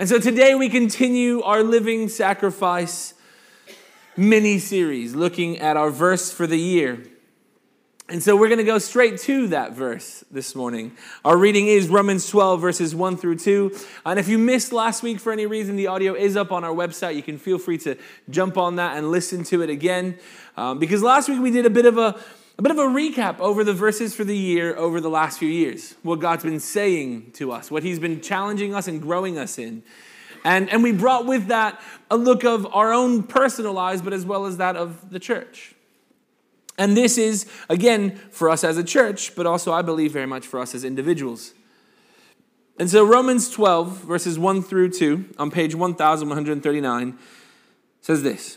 And so today we continue our living sacrifice mini series looking at our verse for the year. And so we're going to go straight to that verse this morning. Our reading is Romans 12, verses 1 through 2. And if you missed last week for any reason, the audio is up on our website. You can feel free to jump on that and listen to it again. Um, because last week we did a bit of a a bit of a recap over the verses for the year over the last few years, what God's been saying to us, what He's been challenging us and growing us in. And, and we brought with that a look of our own personal lives, but as well as that of the church. And this is, again, for us as a church, but also, I believe, very much for us as individuals. And so, Romans 12, verses 1 through 2, on page 1139, says this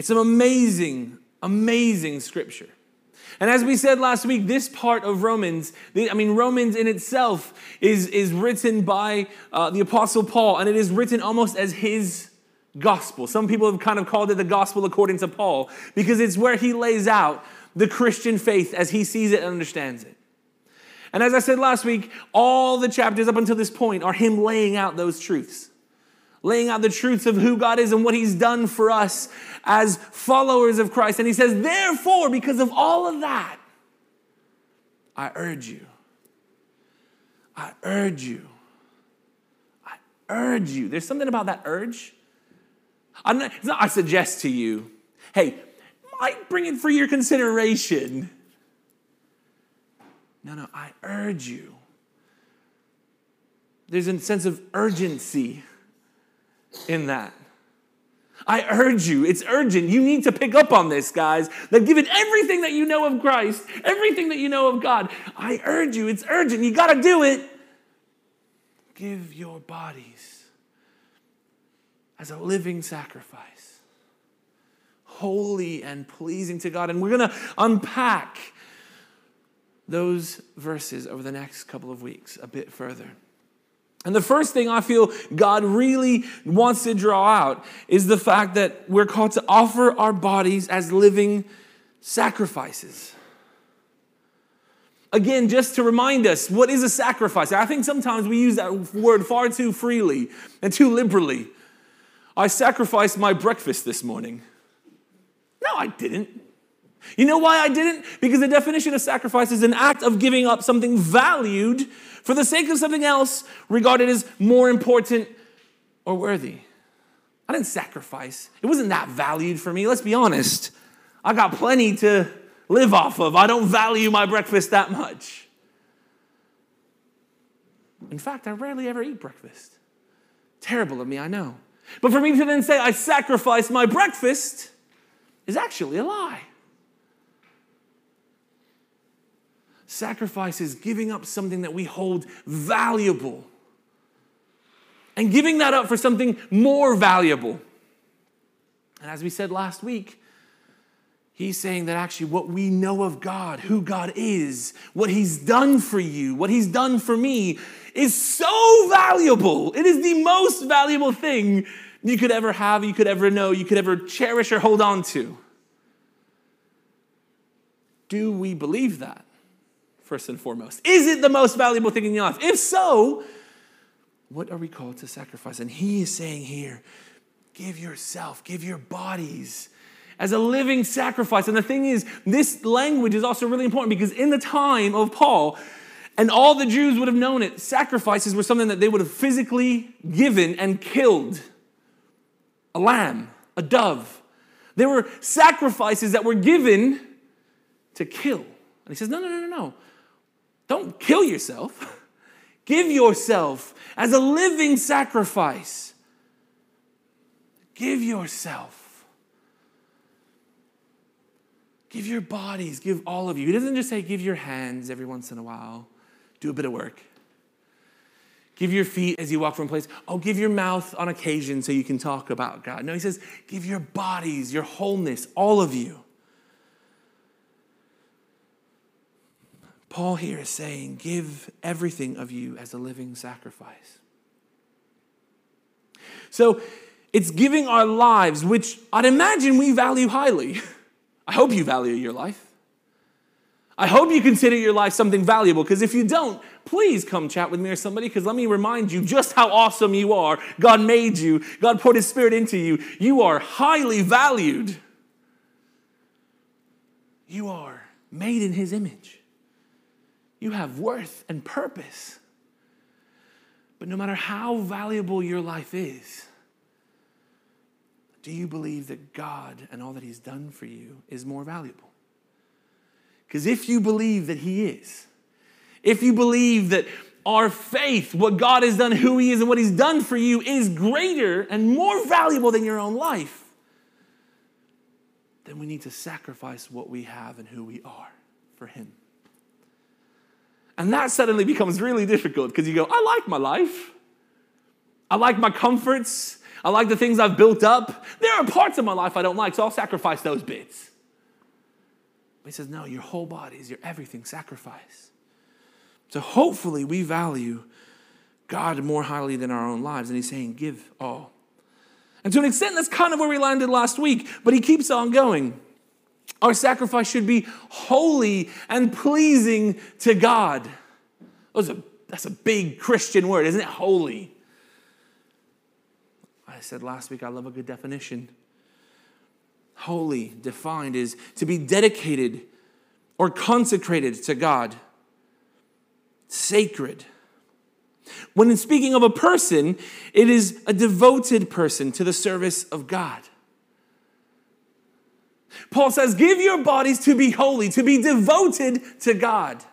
It's an amazing, amazing scripture. And as we said last week, this part of Romans, I mean, Romans in itself is, is written by uh, the Apostle Paul, and it is written almost as his gospel. Some people have kind of called it the gospel according to Paul, because it's where he lays out the Christian faith as he sees it and understands it. And as I said last week, all the chapters up until this point are him laying out those truths laying out the truths of who God is and what He's done for us as followers of Christ. And He says, therefore, because of all of that, I urge you. I urge you. I urge you. There's something about that urge. Not, it's not I suggest to you, hey, might bring it for your consideration. No, no, I urge you. There's a sense of urgency in that. I urge you, it's urgent. You need to pick up on this, guys. That given everything that you know of Christ, everything that you know of God, I urge you, it's urgent. You got to do it. Give your bodies as a living sacrifice, holy and pleasing to God. And we're going to unpack those verses over the next couple of weeks a bit further. And the first thing I feel God really wants to draw out is the fact that we're called to offer our bodies as living sacrifices. Again, just to remind us, what is a sacrifice? I think sometimes we use that word far too freely and too liberally. I sacrificed my breakfast this morning. No, I didn't. You know why I didn't? Because the definition of sacrifice is an act of giving up something valued for the sake of something else regarded as more important or worthy. I didn't sacrifice. It wasn't that valued for me. Let's be honest. I got plenty to live off of. I don't value my breakfast that much. In fact, I rarely ever eat breakfast. Terrible of me, I know. But for me to then say I sacrifice my breakfast is actually a lie. Sacrifice is giving up something that we hold valuable and giving that up for something more valuable. And as we said last week, he's saying that actually what we know of God, who God is, what he's done for you, what he's done for me, is so valuable. It is the most valuable thing you could ever have, you could ever know, you could ever cherish or hold on to. Do we believe that? First and foremost? Is it the most valuable thing in your life? If so, what are we called to sacrifice? And he is saying here, give yourself, give your bodies as a living sacrifice. And the thing is, this language is also really important because in the time of Paul, and all the Jews would have known it, sacrifices were something that they would have physically given and killed a lamb, a dove. There were sacrifices that were given to kill. And he says, no, no, no, no, no. Don't kill yourself. Give yourself as a living sacrifice. Give yourself. Give your bodies, give all of you. He doesn't just say give your hands every once in a while, do a bit of work. Give your feet as you walk from place. Oh, give your mouth on occasion so you can talk about God. No, he says, give your bodies, your wholeness, all of you. Paul here is saying, give everything of you as a living sacrifice. So it's giving our lives, which I'd imagine we value highly. I hope you value your life. I hope you consider your life something valuable because if you don't, please come chat with me or somebody because let me remind you just how awesome you are. God made you, God poured His Spirit into you. You are highly valued. You are made in His image. You have worth and purpose. But no matter how valuable your life is, do you believe that God and all that He's done for you is more valuable? Because if you believe that He is, if you believe that our faith, what God has done, who He is, and what He's done for you is greater and more valuable than your own life, then we need to sacrifice what we have and who we are for Him. And that suddenly becomes really difficult because you go, I like my life. I like my comforts. I like the things I've built up. There are parts of my life I don't like, so I'll sacrifice those bits. But he says, no, your whole body is your everything sacrifice. So hopefully we value God more highly than our own lives. And he's saying, give all. And to an extent, that's kind of where we landed last week, but he keeps on going. Our sacrifice should be holy and pleasing to God. That's a, that's a big Christian word, isn't it? Holy. I said last week, I love a good definition. Holy, defined, is to be dedicated or consecrated to God, sacred. When speaking of a person, it is a devoted person to the service of God. Paul says, Give your bodies to be holy, to be devoted to God.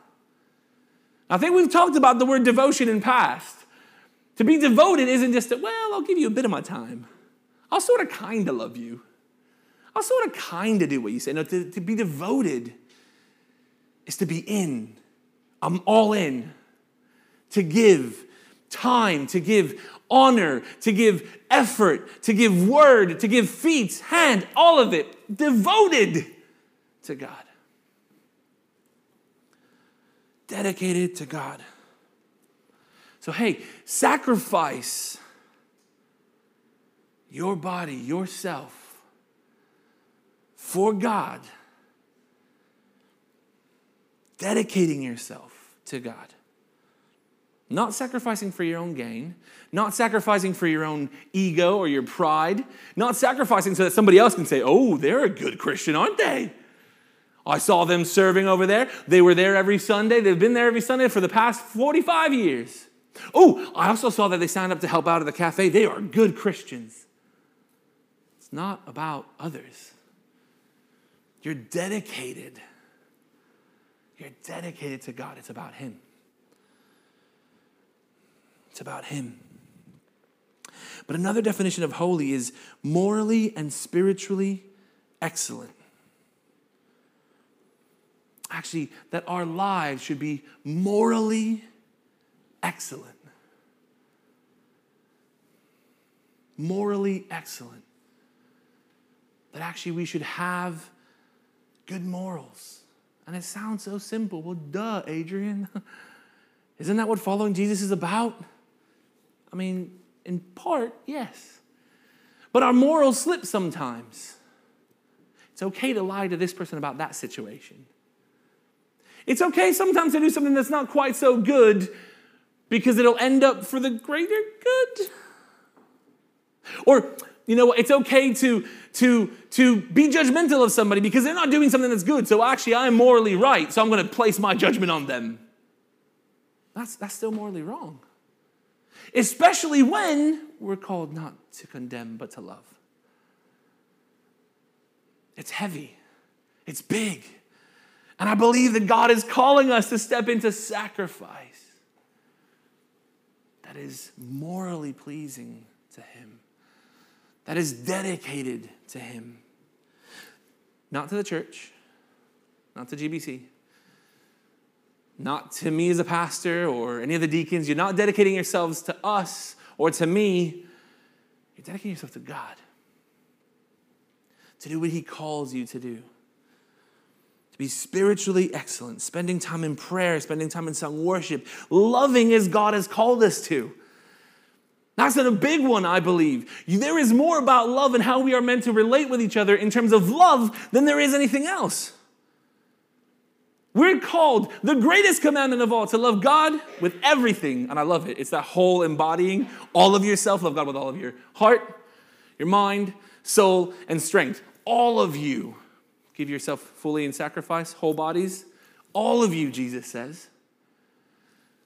I think we've talked about the word devotion in past. To be devoted isn't just that, well, I'll give you a bit of my time. I'll sort of kind of love you. I'll sort of kind of do what you say. No, to, to be devoted is to be in. I'm all in. To give time, to give honor, to give effort, to give word, to give feet, hand, all of it devoted to God. Dedicated to God. So, hey, sacrifice your body, yourself for God, dedicating yourself to God. Not sacrificing for your own gain, not sacrificing for your own ego or your pride, not sacrificing so that somebody else can say, oh, they're a good Christian, aren't they? I saw them serving over there. They were there every Sunday. They've been there every Sunday for the past 45 years. Oh, I also saw that they signed up to help out at the cafe. They are good Christians. It's not about others. You're dedicated. You're dedicated to God. It's about Him. It's about Him. But another definition of holy is morally and spiritually excellent. Actually, that our lives should be morally excellent. Morally excellent. That actually we should have good morals. And it sounds so simple. Well, duh, Adrian. Isn't that what following Jesus is about? I mean, in part, yes. But our morals slip sometimes. It's okay to lie to this person about that situation. It's okay sometimes to do something that's not quite so good because it'll end up for the greater good. Or you know, it's okay to, to, to be judgmental of somebody because they're not doing something that's good. So actually, I'm morally right, so I'm going to place my judgment on them. That's, that's still morally wrong. Especially when we're called not to condemn, but to love. It's heavy, it's big. And I believe that God is calling us to step into sacrifice that is morally pleasing to Him that is dedicated to Him. Not to the church, not to GBC, not to me as a pastor or any of the deacons. You're not dedicating yourselves to us or to me. You're dedicating yourself to God to do what He calls you to do. To be spiritually excellent, spending time in prayer, spending time in song worship, loving as God has called us to. That's a big one, I believe. There is more about love and how we are meant to relate with each other in terms of love than there is anything else. We're called the greatest commandment of all to love God with everything. And I love it. It's that whole embodying all of yourself. Love God with all of your heart, your mind, soul, and strength. All of you. Give yourself fully in sacrifice, whole bodies. All of you, Jesus says.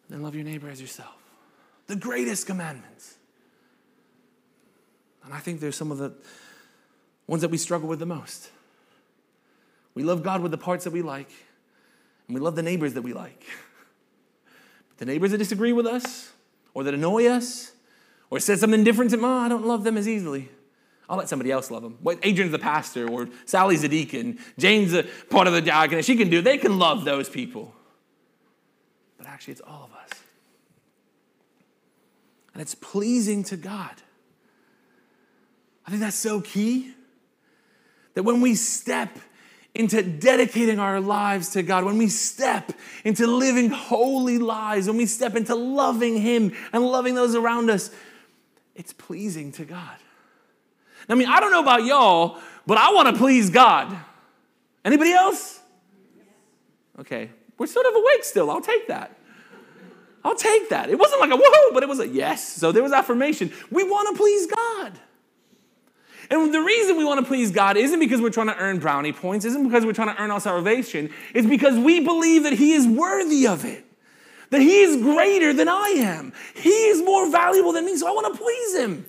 then love your neighbor as yourself. The greatest commandments. And I think there's some of the ones that we struggle with the most. We love God with the parts that we like, and we love the neighbors that we like. But the neighbors that disagree with us, or that annoy us, or said something different to me, oh, I don't love them as easily. I'll let somebody else love them. What Adrian's the pastor, or Sally's a deacon, Jane's a part of the diaconate. She can do. They can love those people. But actually, it's all of us, and it's pleasing to God. I think that's so key. That when we step into dedicating our lives to God, when we step into living holy lives, when we step into loving Him and loving those around us, it's pleasing to God. I mean, I don't know about y'all, but I want to please God. Anybody else? Okay, we're sort of awake still. I'll take that. I'll take that. It wasn't like a whoa, but it was a yes. So there was affirmation. We want to please God. And the reason we want to please God isn't because we're trying to earn brownie points, isn't because we're trying to earn our salvation. It's because we believe that He is worthy of it, that He is greater than I am. He is more valuable than me, so I want to please Him.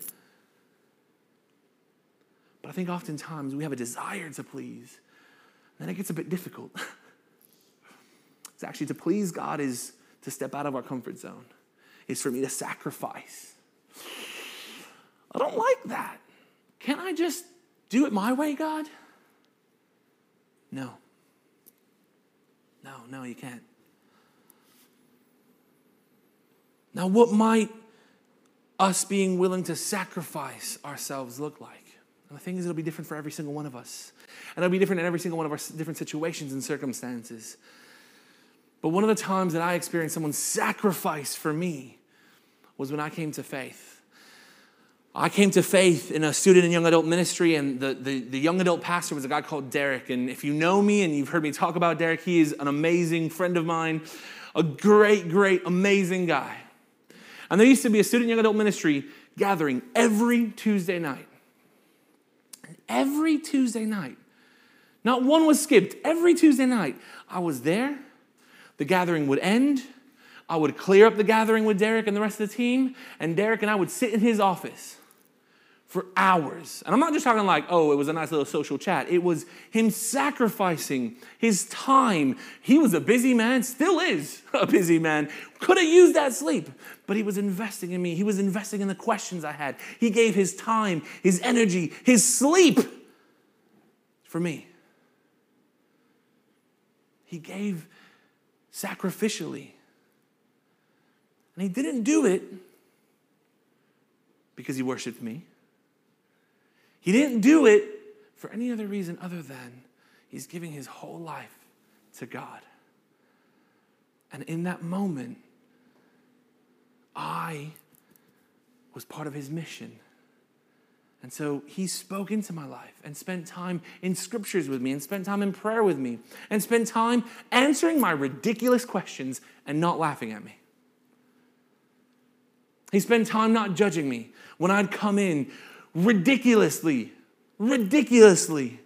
But I think oftentimes we have a desire to please, and then it gets a bit difficult. it's actually to please God is to step out of our comfort zone, is for me to sacrifice. I don't like that. Can't I just do it my way, God? No. No, no, you can't. Now, what might us being willing to sacrifice ourselves look like? And the thing is, it'll be different for every single one of us. And it'll be different in every single one of our different situations and circumstances. But one of the times that I experienced someone's sacrifice for me was when I came to faith. I came to faith in a student and young adult ministry, and the, the, the, young adult pastor was a guy called Derek. And if you know me and you've heard me talk about Derek, he is an amazing friend of mine, a great, great, amazing guy. And there used to be a student young adult ministry gathering every Tuesday night. Every Tuesday night, not one was skipped. Every Tuesday night, I was there. The gathering would end. I would clear up the gathering with Derek and the rest of the team, and Derek and I would sit in his office for hours. And I'm not just talking like, oh, it was a nice little social chat. It was him sacrificing his time. He was a busy man, still is a busy man. Could have used that sleep, but he was investing in me. He was investing in the questions I had. He gave his time, his energy, his sleep for me. He gave sacrificially. And he didn't do it because he worshiped me. He didn't do it for any other reason other than he's giving his whole life to God. And in that moment, I was part of his mission. And so he spoke into my life and spent time in scriptures with me and spent time in prayer with me and spent time answering my ridiculous questions and not laughing at me. He spent time not judging me when I'd come in ridiculously, ridiculously,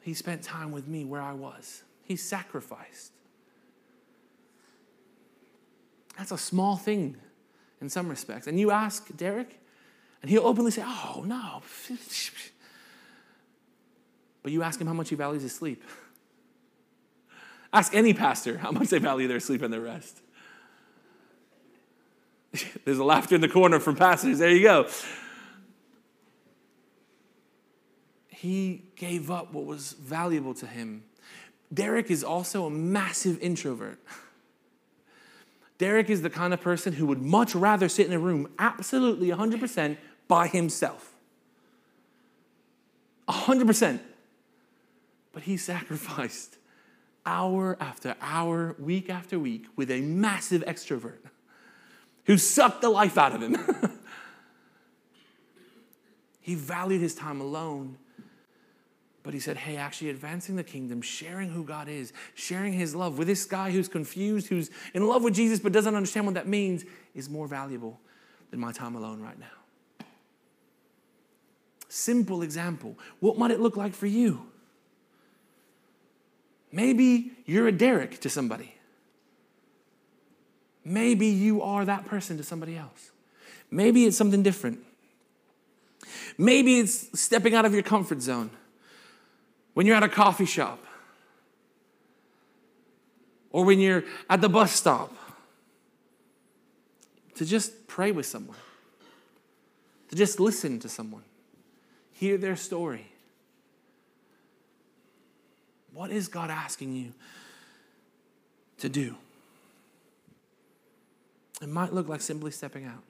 he spent time with me where I was. He sacrificed. That's a small thing in some respects. And you ask Derek, and he'll openly say, Oh, no. But you ask him how much he values his sleep. Ask any pastor how much they value their sleep and their rest. There's a laughter in the corner from pastors. There you go. He gave up what was valuable to him. Derek is also a massive introvert. Derek is the kind of person who would much rather sit in a room absolutely 100% by himself. 100%. But he sacrificed hour after hour, week after week with a massive extrovert who sucked the life out of him. he valued his time alone. But he said, hey, actually advancing the kingdom, sharing who God is, sharing his love with this guy who's confused, who's in love with Jesus but doesn't understand what that means, is more valuable than my time alone right now. Simple example. What might it look like for you? Maybe you're a Derek to somebody. Maybe you are that person to somebody else. Maybe it's something different. Maybe it's stepping out of your comfort zone when you're at a coffee shop or when you're at the bus stop to just pray with someone, to just listen to someone, hear their story. What is God asking you to do? It might look like simply stepping out.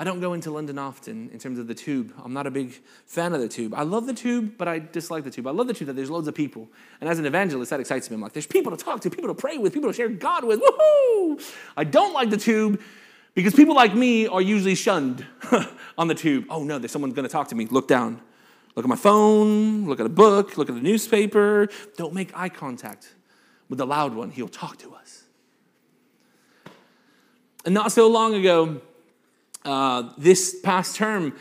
I don't go into London often in terms of the tube. I'm not a big fan of the tube. I love the tube, but I dislike the tube. I love the tube that there's loads of people. And as an evangelist, that excites me. I'm like, there's people to talk to, people to pray with, people to share God with. Woohoo! I don't like the tube because people like me are usually shunned on the tube. Oh no, there's someone going to talk to me. Look down. Look at my phone, look at a book, look at the newspaper. Don't make eye contact with the loud one. He'll talk to us. And not so long ago, uh, this past term,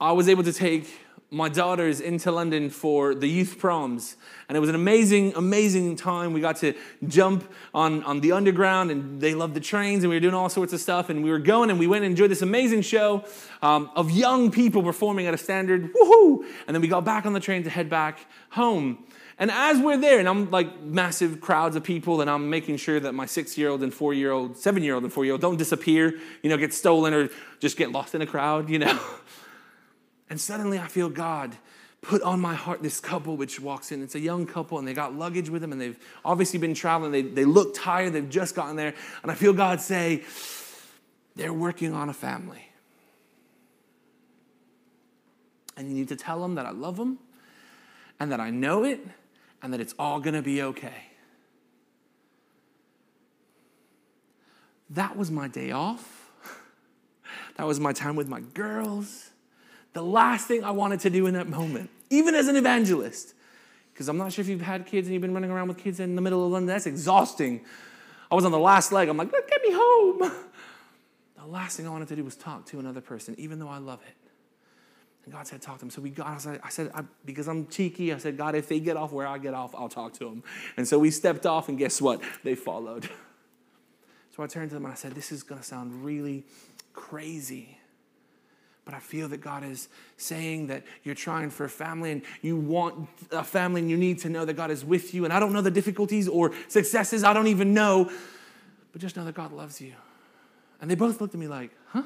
I was able to take my daughters into London for the youth proms. And it was an amazing, amazing time. We got to jump on, on the underground, and they loved the trains, and we were doing all sorts of stuff. And we were going, and we went and enjoyed this amazing show um, of young people performing at a standard. Woohoo! And then we got back on the train to head back home. And as we're there, and I'm like massive crowds of people, and I'm making sure that my six year old and four year old, seven year old and four year old don't disappear, you know, get stolen or just get lost in a crowd, you know. And suddenly I feel God put on my heart this couple which walks in. It's a young couple, and they got luggage with them, and they've obviously been traveling. They, they look tired, they've just gotten there. And I feel God say, they're working on a family. And you need to tell them that I love them and that I know it and that it's all going to be okay. That was my day off. That was my time with my girls. The last thing I wanted to do in that moment, even as an evangelist, because I'm not sure if you've had kids and you've been running around with kids in the middle of London, that's exhausting. I was on the last leg. I'm like, get me home. The last thing I wanted to do was talk to another person, even though I love it. And God said, talk to them. So we got, I said, I said I, because I'm cheeky, I said, God, if they get off where I get off, I'll talk to them. And so we stepped off, and guess what? They followed. So I turned to them and I said, This is going to sound really crazy. But I feel that God is saying that you're trying for a family and you want a family and you need to know that God is with you. And I don't know the difficulties or successes, I don't even know. But just know that God loves you. And they both looked at me like, huh?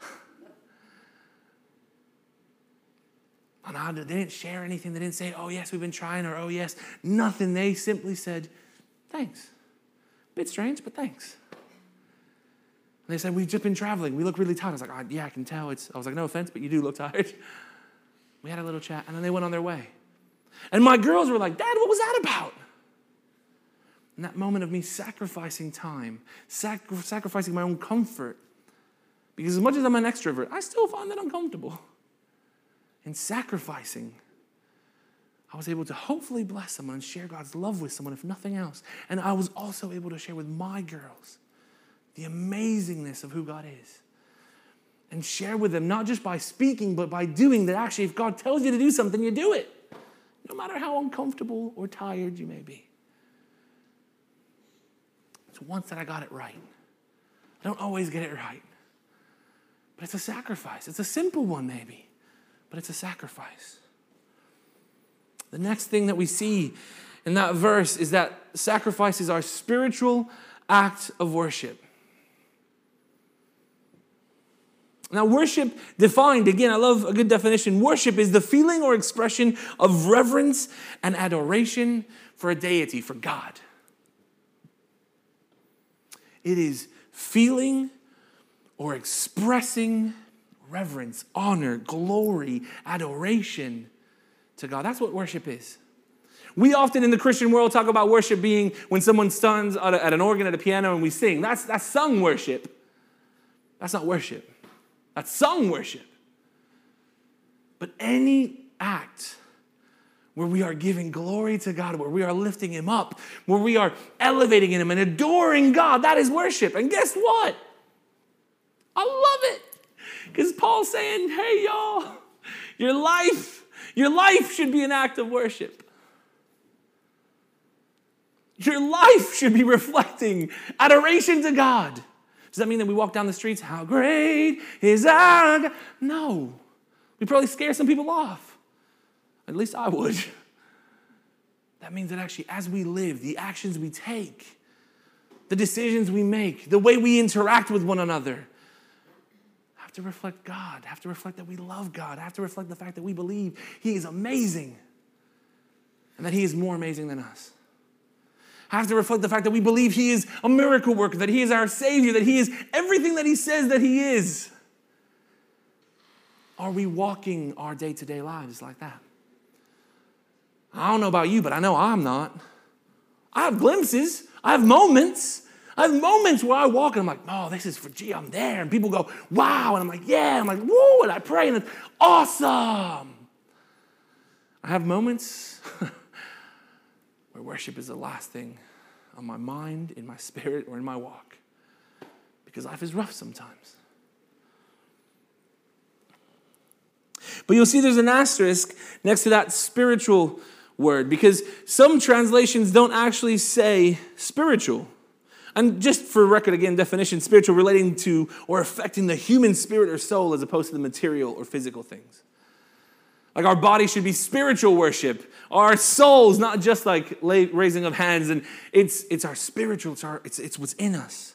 And I, they didn't share anything. They didn't say, oh, yes, we've been trying, or oh, yes, nothing. They simply said, thanks. Bit strange, but thanks. And they said, we've just been traveling. We look really tired. I was like, oh, yeah, I can tell. It's, I was like, no offense, but you do look tired. We had a little chat, and then they went on their way. And my girls were like, Dad, what was that about? And that moment of me sacrificing time, sac- sacrificing my own comfort, because as much as I'm an extrovert, I still find that uncomfortable in sacrificing, I was able to hopefully bless someone and share God's love with someone, if nothing else. And I was also able to share with my girls the amazingness of who God is. And share with them, not just by speaking, but by doing that. Actually, if God tells you to do something, you do it, no matter how uncomfortable or tired you may be. It's once that I got it right. I don't always get it right, but it's a sacrifice. It's a simple one, maybe but it's a sacrifice. The next thing that we see in that verse is that sacrifice is our spiritual act of worship. Now, worship defined, again, I love a good definition. Worship is the feeling or expression of reverence and adoration for a deity, for God. it is feeling or expressing reverence, honor, glory, adoration to God. That's what worship is. We often in the Christian world talk about worship being when someone stands at an organ at a piano and we sing. That's, that's sung worship. That's not worship, that's sung worship. But any act where we are giving glory to God, where we are lifting Him up, where we are elevating Him and adoring God, that is worship. And guess what? I love it. Because Paul's saying, hey, y'all, your life, your life should be an act of worship. Your life should be reflecting adoration to God. Does that mean that we walk down the streets, how great is our God? No. We probably scare some people off. At least I would. That means that actually, as we live, the actions we take, the decisions we make, the way we interact with one another, have to reflect God, have to reflect that we love God, have to reflect the fact that we believe He is amazing and that He is more amazing than us. I Have to reflect the fact that we believe He is a miracle worker, that He is our Savior, that He is everything that He says that He is. Are we walking our day to day lives like that? I don't know about you, but I know I'm not. I have glimpses, I have moments. I have moments where I walk and I'm like, oh, this is for G, I'm there. And people go, wow. And I'm like, yeah. I'm like, woo. And I pray and it's awesome. I have moments where worship is the last thing on my mind, in my spirit, or in my walk. Because life is rough sometimes. But you'll see there's an asterisk next to that spiritual word because some translations don't actually say spiritual. And just for record, again, definition spiritual relating to or affecting the human spirit or soul as opposed to the material or physical things. Like our body should be spiritual worship. Our souls, not just like raising of hands, and it's, it's our spiritual, it's, our, it's, it's what's in us.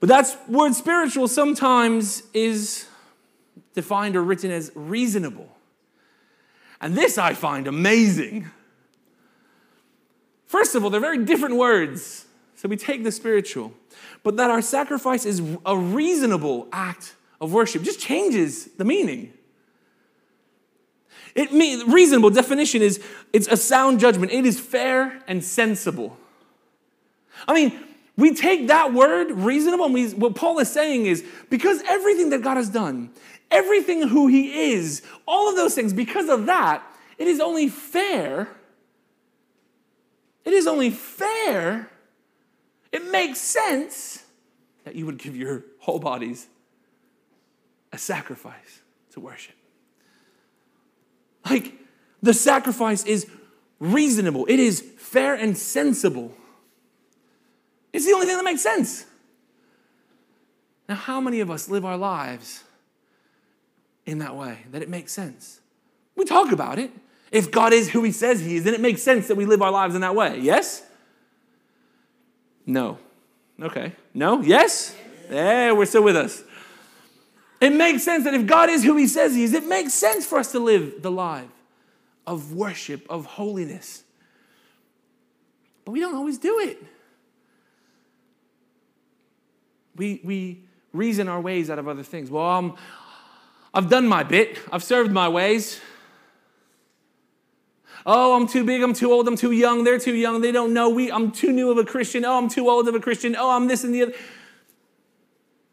But that word spiritual sometimes is defined or written as reasonable. And this I find amazing. First of all, they're very different words. So we take the spiritual. But that our sacrifice is a reasonable act of worship just changes the meaning. It mean, reasonable definition is it's a sound judgment. It is fair and sensible. I mean, we take that word reasonable, and we, what Paul is saying is because everything that God has done everything who he is, all of those things, because of that, it is only fair. It is only fair. It makes sense that you would give your whole bodies a sacrifice to worship. Like, the sacrifice is reasonable, it is fair and sensible. It's the only thing that makes sense. Now, how many of us live our lives in that way, that it makes sense. We talk about it. If God is who he says he is, then it makes sense that we live our lives in that way. Yes? No. Okay. No? Yes? Yeah, we're still with us. It makes sense that if God is who he says he is, it makes sense for us to live the life of worship, of holiness. But we don't always do it. We, we reason our ways out of other things. Well, I'm, I've done my bit, I've served my ways. Oh, I'm too big, I'm too old, I'm too young, they're too young, they don't know we, I'm too new of a Christian, oh, I'm too old of a Christian, oh, I'm this and the other.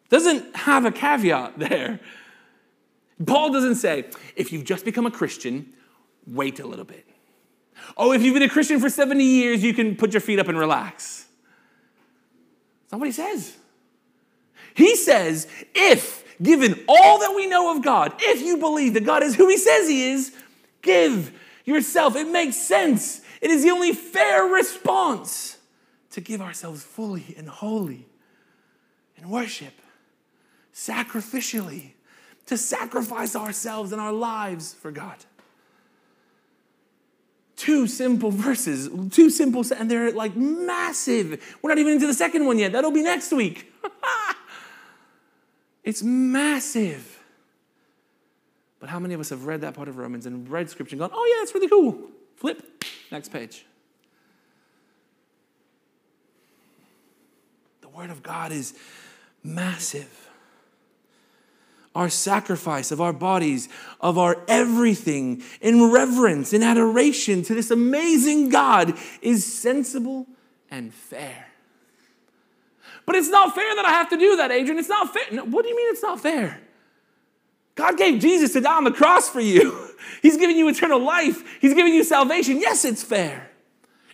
Doesn't have a caveat there. Paul doesn't say, if you've just become a Christian, wait a little bit. Oh, if you've been a Christian for 70 years, you can put your feet up and relax. That's not what he says. He says, if given all that we know of God, if you believe that God is who He says He is, give yourself. It makes sense. It is the only fair response to give ourselves fully and wholly in worship, sacrificially, to sacrifice ourselves and our lives for God. Two simple verses, two simple, and they're like massive. We're not even into the second one yet. That'll be next week. It's massive. But how many of us have read that part of Romans and read scripture and gone, oh, yeah, it's really cool? Flip, next page. The The Word of God is massive. Our sacrifice of our bodies, of our everything, in reverence, in adoration to this amazing God is sensible and fair. But it's not fair that I have to do that, Adrian. It's not fair. No, what do you mean it's not fair? God gave Jesus to die on the cross for you. He's giving you eternal life. He's giving you salvation. Yes, it's fair.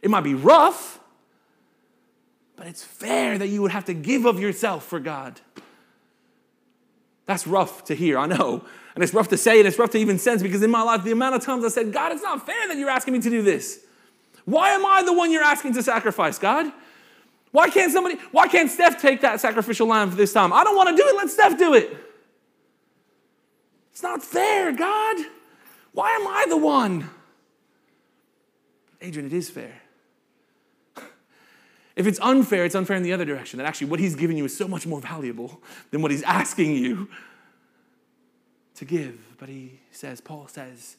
It might be rough, but it's fair that you would have to give of yourself for God. That's rough to hear, I know. And it's rough to say, and it's rough to even sense because in my life, the amount of times I said, God, it's not fair that you're asking me to do this. Why am I the one you're asking to sacrifice, God? Why can't somebody, why can't Steph take that sacrificial lamb for this time? I don't want to do it, let Steph do it. It's not fair, God. Why am I the one? Adrian, it is fair. If it's unfair, it's unfair in the other direction. That actually what he's giving you is so much more valuable than what he's asking you to give. But he says, Paul says,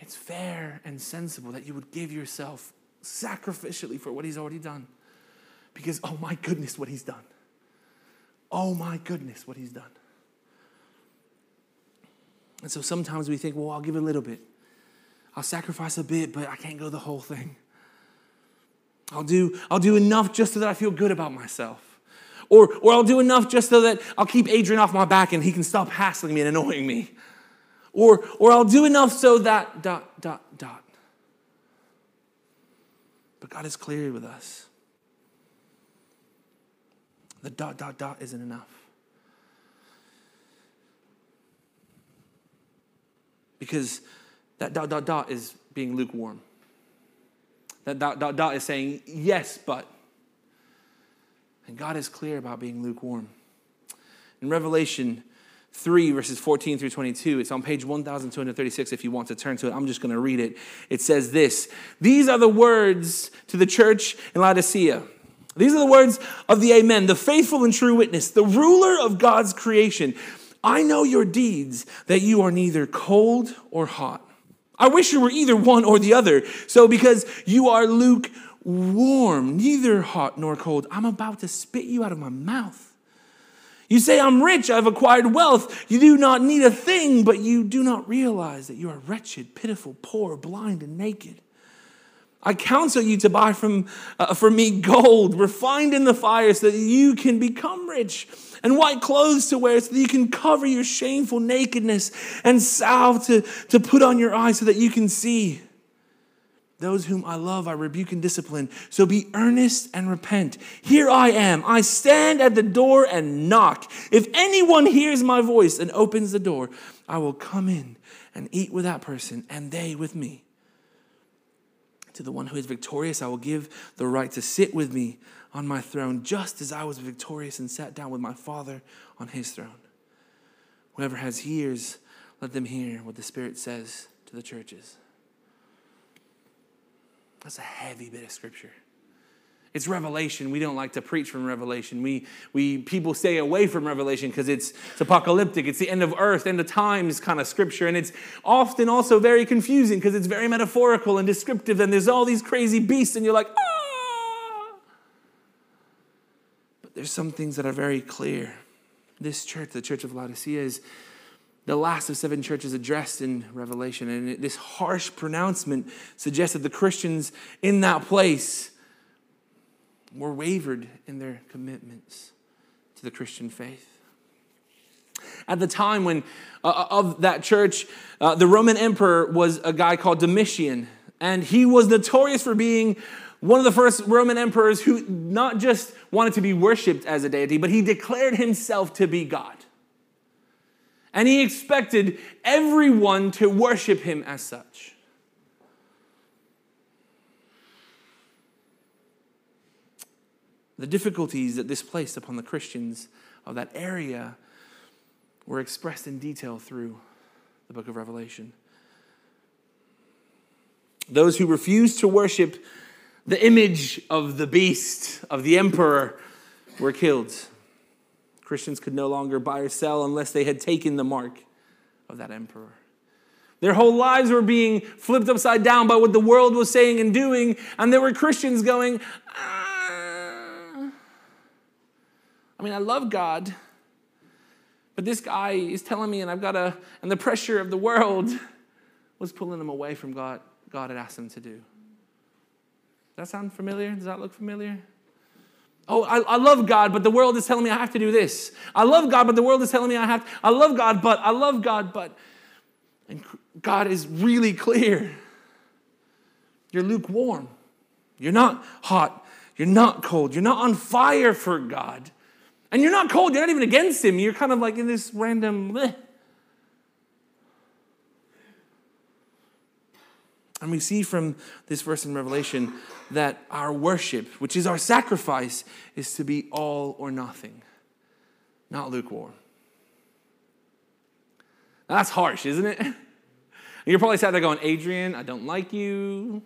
it's fair and sensible that you would give yourself sacrificially for what he's already done. Because, oh my goodness, what he's done. Oh my goodness, what he's done. And so sometimes we think, well, I'll give a little bit. I'll sacrifice a bit, but I can't go the whole thing. I'll do, I'll do enough just so that I feel good about myself. Or, or I'll do enough just so that I'll keep Adrian off my back and he can stop hassling me and annoying me. Or, or I'll do enough so that dot, dot, dot. But God is clear with us the dot, dot, dot isn't enough. Because that dot, dot, dot is being lukewarm. That dot, dot, dot is saying, yes, but. And God is clear about being lukewarm. In Revelation 3, verses 14 through 22, it's on page 1236 if you want to turn to it. I'm just going to read it. It says this These are the words to the church in Laodicea. These are the words of the Amen, the faithful and true witness, the ruler of God's creation. I know your deeds, that you are neither cold or hot. I wish you were either one or the other. So, because you are lukewarm, neither hot nor cold, I'm about to spit you out of my mouth. You say, I'm rich, I've acquired wealth. You do not need a thing, but you do not realize that you are wretched, pitiful, poor, blind, and naked. I counsel you to buy from, uh, from me gold refined in the fire so that you can become rich, and white clothes to wear so that you can cover your shameful nakedness, and salve to, to put on your eyes so that you can see. Those whom I love, I rebuke and discipline. So be earnest and repent. Here I am. I stand at the door and knock. If anyone hears my voice and opens the door, I will come in and eat with that person, and they with me. To the one who is victorious, I will give the right to sit with me on my throne, just as I was victorious and sat down with my Father on his throne. Whoever has ears, let them hear what the Spirit says to the churches. That's a heavy bit of scripture. It's revelation. We don't like to preach from revelation. We, we people stay away from revelation because it's, it's apocalyptic. It's the end of earth, end of times kind of scripture. And it's often also very confusing because it's very metaphorical and descriptive. And there's all these crazy beasts, and you're like, ah. But there's some things that are very clear. This church, the church of Laodicea, is the last of seven churches addressed in Revelation. And this harsh pronouncement suggests that the Christians in that place more wavered in their commitments to the Christian faith. At the time when uh, uh, of that church, uh, the Roman emperor was a guy called Domitian, and he was notorious for being one of the first Roman emperors who not just wanted to be worshipped as a deity, but he declared himself to be God. And he expected everyone to worship him as such. The difficulties that this placed upon the Christians of that area were expressed in detail through the book of Revelation. Those who refused to worship the image of the beast, of the emperor, were killed. Christians could no longer buy or sell unless they had taken the mark of that emperor. Their whole lives were being flipped upside down by what the world was saying and doing, and there were Christians going, ah, I mean, I love God, but this guy is telling me, and I've got to, and the pressure of the world was pulling him away from God, God had asked him to do. Does that sound familiar? Does that look familiar? Oh, I, I, love God, but the world is telling me I have to do this. I love God, but the world is telling me I have to. I love God, but I love God, but. And God is really clear. You're lukewarm. You're not hot. You're not cold. You're not on fire for God. And you're not cold. You're not even against Him. You're kind of like in this random. Bleh. And we see from this verse in Revelation that our worship, which is our sacrifice, is to be all or nothing, not lukewarm. Now that's harsh, isn't it? You're probably sat there going, Adrian, I don't like you.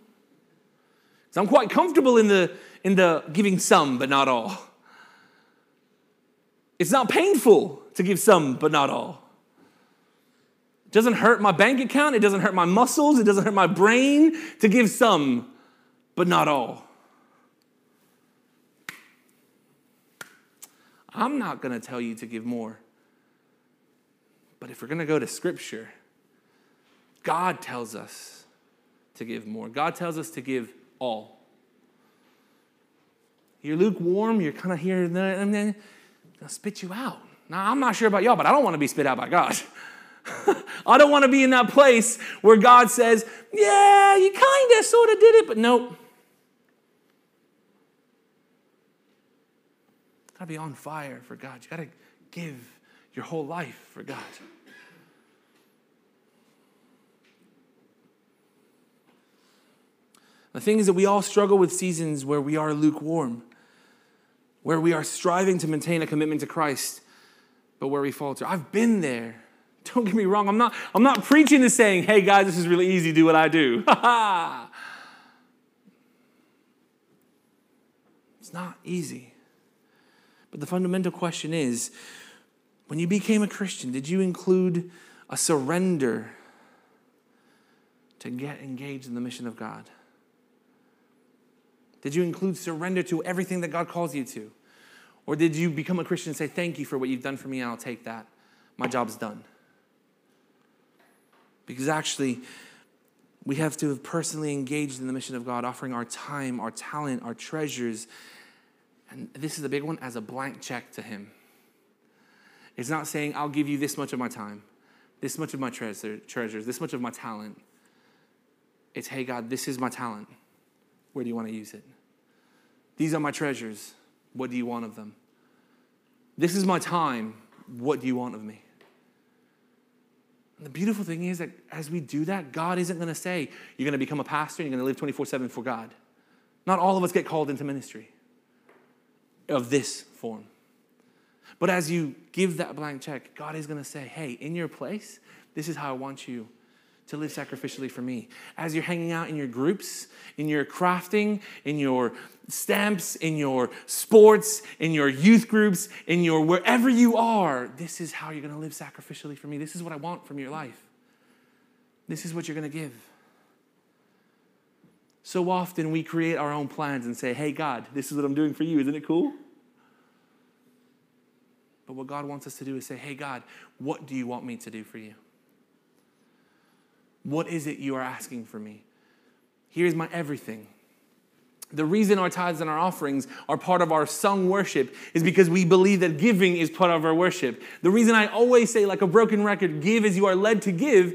So I'm quite comfortable in the, in the giving some, but not all. It's not painful to give some, but not all. It doesn't hurt my bank account, it doesn't hurt my muscles, it doesn't hurt my brain to give some, but not all. I'm not going to tell you to give more. But if we're going to go to Scripture, God tells us to give more. God tells us to give all. You're lukewarm, you're kind of here and then they'll spit you out. Now, I'm not sure about y'all, but I don't want to be spit out by God. I don't want to be in that place where God says, Yeah, you kind of sort of did it, but nope. Gotta be on fire for God. You gotta give your whole life for God. The thing is that we all struggle with seasons where we are lukewarm, where we are striving to maintain a commitment to Christ, but where we falter. I've been there. Don't get me wrong. I'm not, I'm not preaching to saying, hey guys, this is really easy, do what I do. it's not easy. But the fundamental question is when you became a Christian, did you include a surrender to get engaged in the mission of God? Did you include surrender to everything that God calls you to? Or did you become a Christian and say, Thank you for what you've done for me, and I'll take that? My job's done. Because actually, we have to have personally engaged in the mission of God, offering our time, our talent, our treasures, and this is a big one, as a blank check to Him. It's not saying, I'll give you this much of my time, this much of my treasure, treasures, this much of my talent. It's, hey, God, this is my talent. Where do you want to use it? These are my treasures. What do you want of them? This is my time. What do you want of me? And the beautiful thing is that as we do that, God isn't going to say, You're going to become a pastor and you're going to live 24 7 for God. Not all of us get called into ministry of this form. But as you give that blank check, God is going to say, Hey, in your place, this is how I want you to live sacrificially for me. As you're hanging out in your groups, in your crafting, in your stamps, in your sports, in your youth groups, in your wherever you are, this is how you're going to live sacrificially for me. This is what I want from your life. This is what you're going to give. So often we create our own plans and say, hey, God, this is what I'm doing for you. Isn't it cool? But what God wants us to do is say, hey, God, what do you want me to do for you? What is it you are asking for me? Here's my everything. The reason our tithes and our offerings are part of our sung worship is because we believe that giving is part of our worship. The reason I always say, like a broken record, give as you are led to give,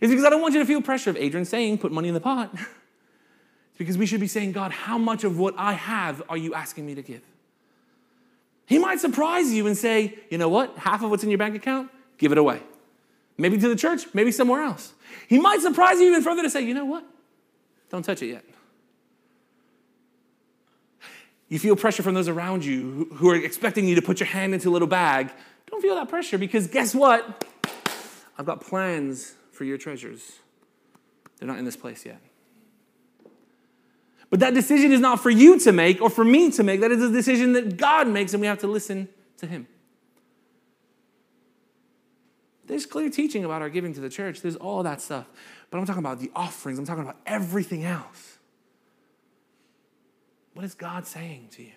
is because I don't want you to feel pressure of Adrian saying, put money in the pot. it's because we should be saying, God, how much of what I have are you asking me to give? He might surprise you and say, you know what? Half of what's in your bank account, give it away. Maybe to the church, maybe somewhere else. He might surprise you even further to say, you know what? Don't touch it yet. You feel pressure from those around you who are expecting you to put your hand into a little bag. Don't feel that pressure because guess what? I've got plans for your treasures. They're not in this place yet. But that decision is not for you to make or for me to make. That is a decision that God makes, and we have to listen to Him. There's clear teaching about our giving to the church. There's all that stuff. But I'm talking about the offerings. I'm talking about everything else. What is God saying to you?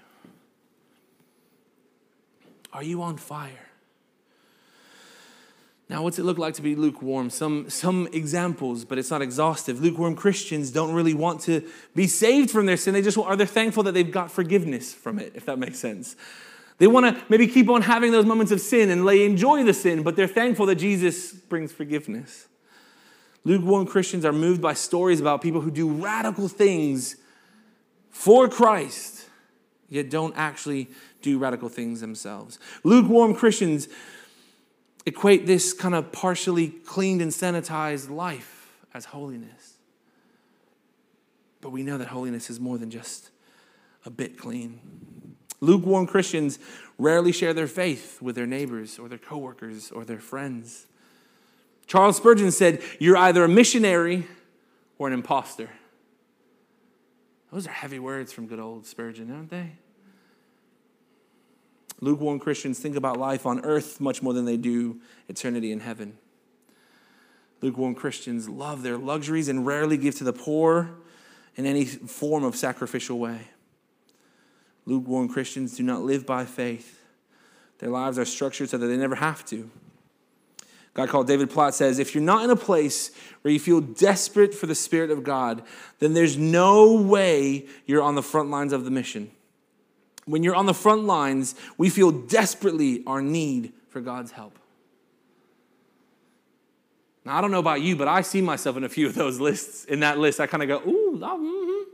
Are you on fire? Now, what's it look like to be lukewarm? Some, some examples, but it's not exhaustive. Lukewarm Christians don't really want to be saved from their sin. They just are they thankful that they've got forgiveness from it, if that makes sense. They want to maybe keep on having those moments of sin and they enjoy the sin, but they're thankful that Jesus brings forgiveness. Lukewarm Christians are moved by stories about people who do radical things for Christ, yet don't actually do radical things themselves. Lukewarm Christians equate this kind of partially cleaned and sanitized life as holiness. But we know that holiness is more than just a bit clean. Lukewarm Christians rarely share their faith with their neighbors or their coworkers or their friends. Charles Spurgeon said, You're either a missionary or an impostor. Those are heavy words from good old Spurgeon, aren't they? Lukewarm Christians think about life on earth much more than they do eternity in heaven. Lukewarm Christians love their luxuries and rarely give to the poor in any form of sacrificial way. Lukewarm Christians do not live by faith. Their lives are structured so that they never have to. Guy called David Platt says, if you're not in a place where you feel desperate for the Spirit of God, then there's no way you're on the front lines of the mission. When you're on the front lines, we feel desperately our need for God's help. Now, I don't know about you, but I see myself in a few of those lists. In that list, I kind of go, ooh, mm-hmm.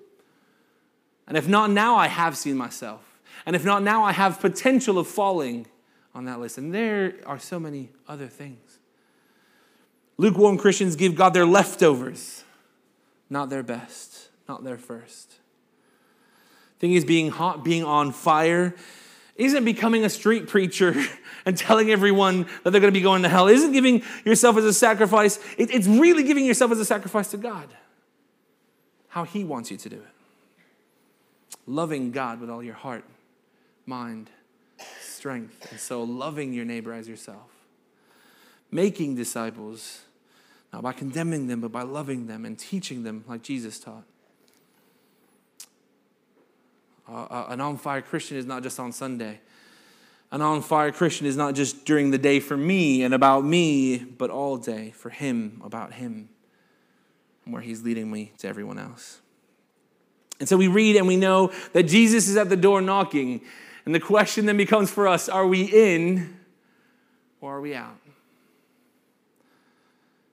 And if not now, I have seen myself. And if not now, I have potential of falling on that list. And there are so many other things. Lukewarm Christians give God their leftovers, not their best, not their first. Thing is, being hot, being on fire, isn't becoming a street preacher and telling everyone that they're going to be going to hell. Isn't giving yourself as a sacrifice. it's really giving yourself as a sacrifice to God. How He wants you to do it. Loving God with all your heart, mind, strength, and soul. Loving your neighbor as yourself. Making disciples, not by condemning them, but by loving them and teaching them like Jesus taught. Uh, an on fire Christian is not just on Sunday. An on fire Christian is not just during the day for me and about me, but all day for Him, about Him, and where He's leading me to everyone else. And so we read and we know that Jesus is at the door knocking. And the question then becomes for us are we in or are we out?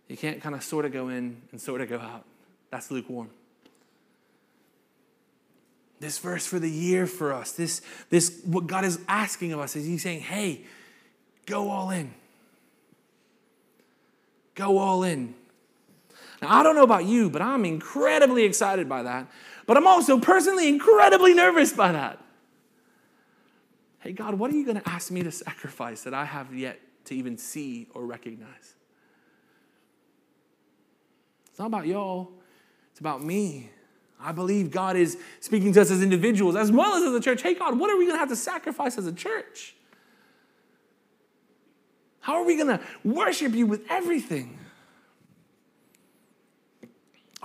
You can't kind of sort of go in and sort of go out. That's lukewarm this verse for the year for us, this, this what God is asking of us is He's saying, hey, go all in. Go all in. Now, I don't know about you, but I'm incredibly excited by that. But I'm also personally incredibly nervous by that. Hey, God, what are you going to ask me to sacrifice that I have yet to even see or recognize? It's not about y'all, it's about me. I believe God is speaking to us as individuals as well as as a church. Hey, God, what are we going to have to sacrifice as a church? How are we going to worship you with everything?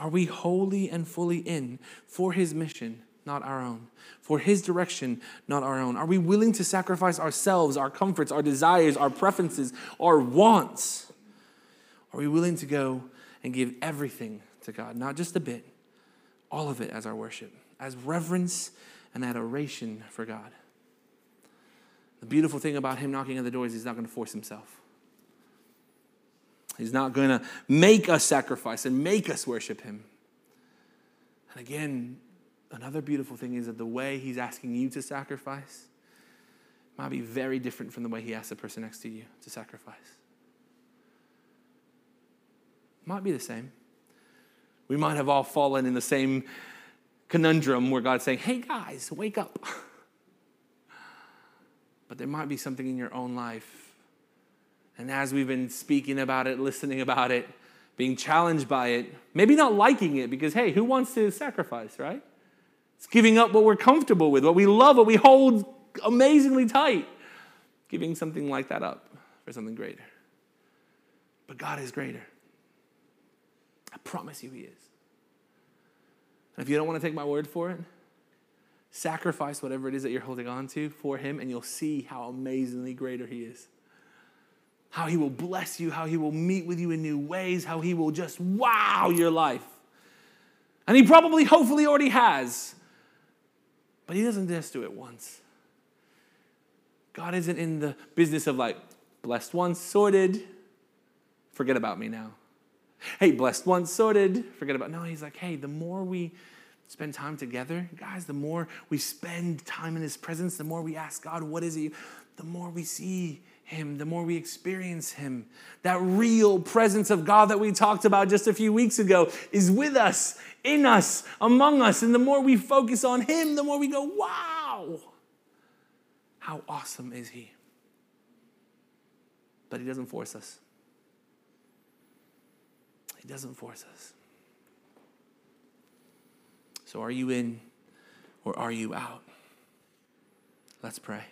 Are we wholly and fully in for his mission, not our own? For his direction, not our own? Are we willing to sacrifice ourselves, our comforts, our desires, our preferences, our wants? Are we willing to go and give everything to God, not just a bit, all of it as our worship, as reverence and adoration for God. The beautiful thing about him knocking at the door is he's not going to force himself. He's not going to make us sacrifice and make us worship him. And again, another beautiful thing is that the way he's asking you to sacrifice might be very different from the way he asks the person next to you to sacrifice. Might be the same. We might have all fallen in the same conundrum where God's saying, hey guys, wake up. But there might be something in your own life. And as we've been speaking about it, listening about it, being challenged by it, maybe not liking it, because hey, who wants to sacrifice, right? It's giving up what we're comfortable with, what we love, what we hold amazingly tight, giving something like that up for something greater. But God is greater. I promise you, He is. And if you don't want to take my word for it, Sacrifice whatever it is that you're holding on to for Him, and you'll see how amazingly greater He is. How He will bless you, how He will meet with you in new ways, how He will just wow your life. And He probably, hopefully, already has. But He doesn't just do it once. God isn't in the business of like, blessed once, sorted, forget about me now. Hey, blessed once, sorted, forget about. No, He's like, hey, the more we spend time together, guys, the more we spend time in His presence, the more we ask God, what is He? The more we see Him, the more we experience Him. That real presence of God that we talked about just a few weeks ago is with us, in us, among us. And the more we focus on Him, the more we go, wow, how awesome is He? But He doesn't force us. He doesn't force us. So, are you in or are you out? Let's pray.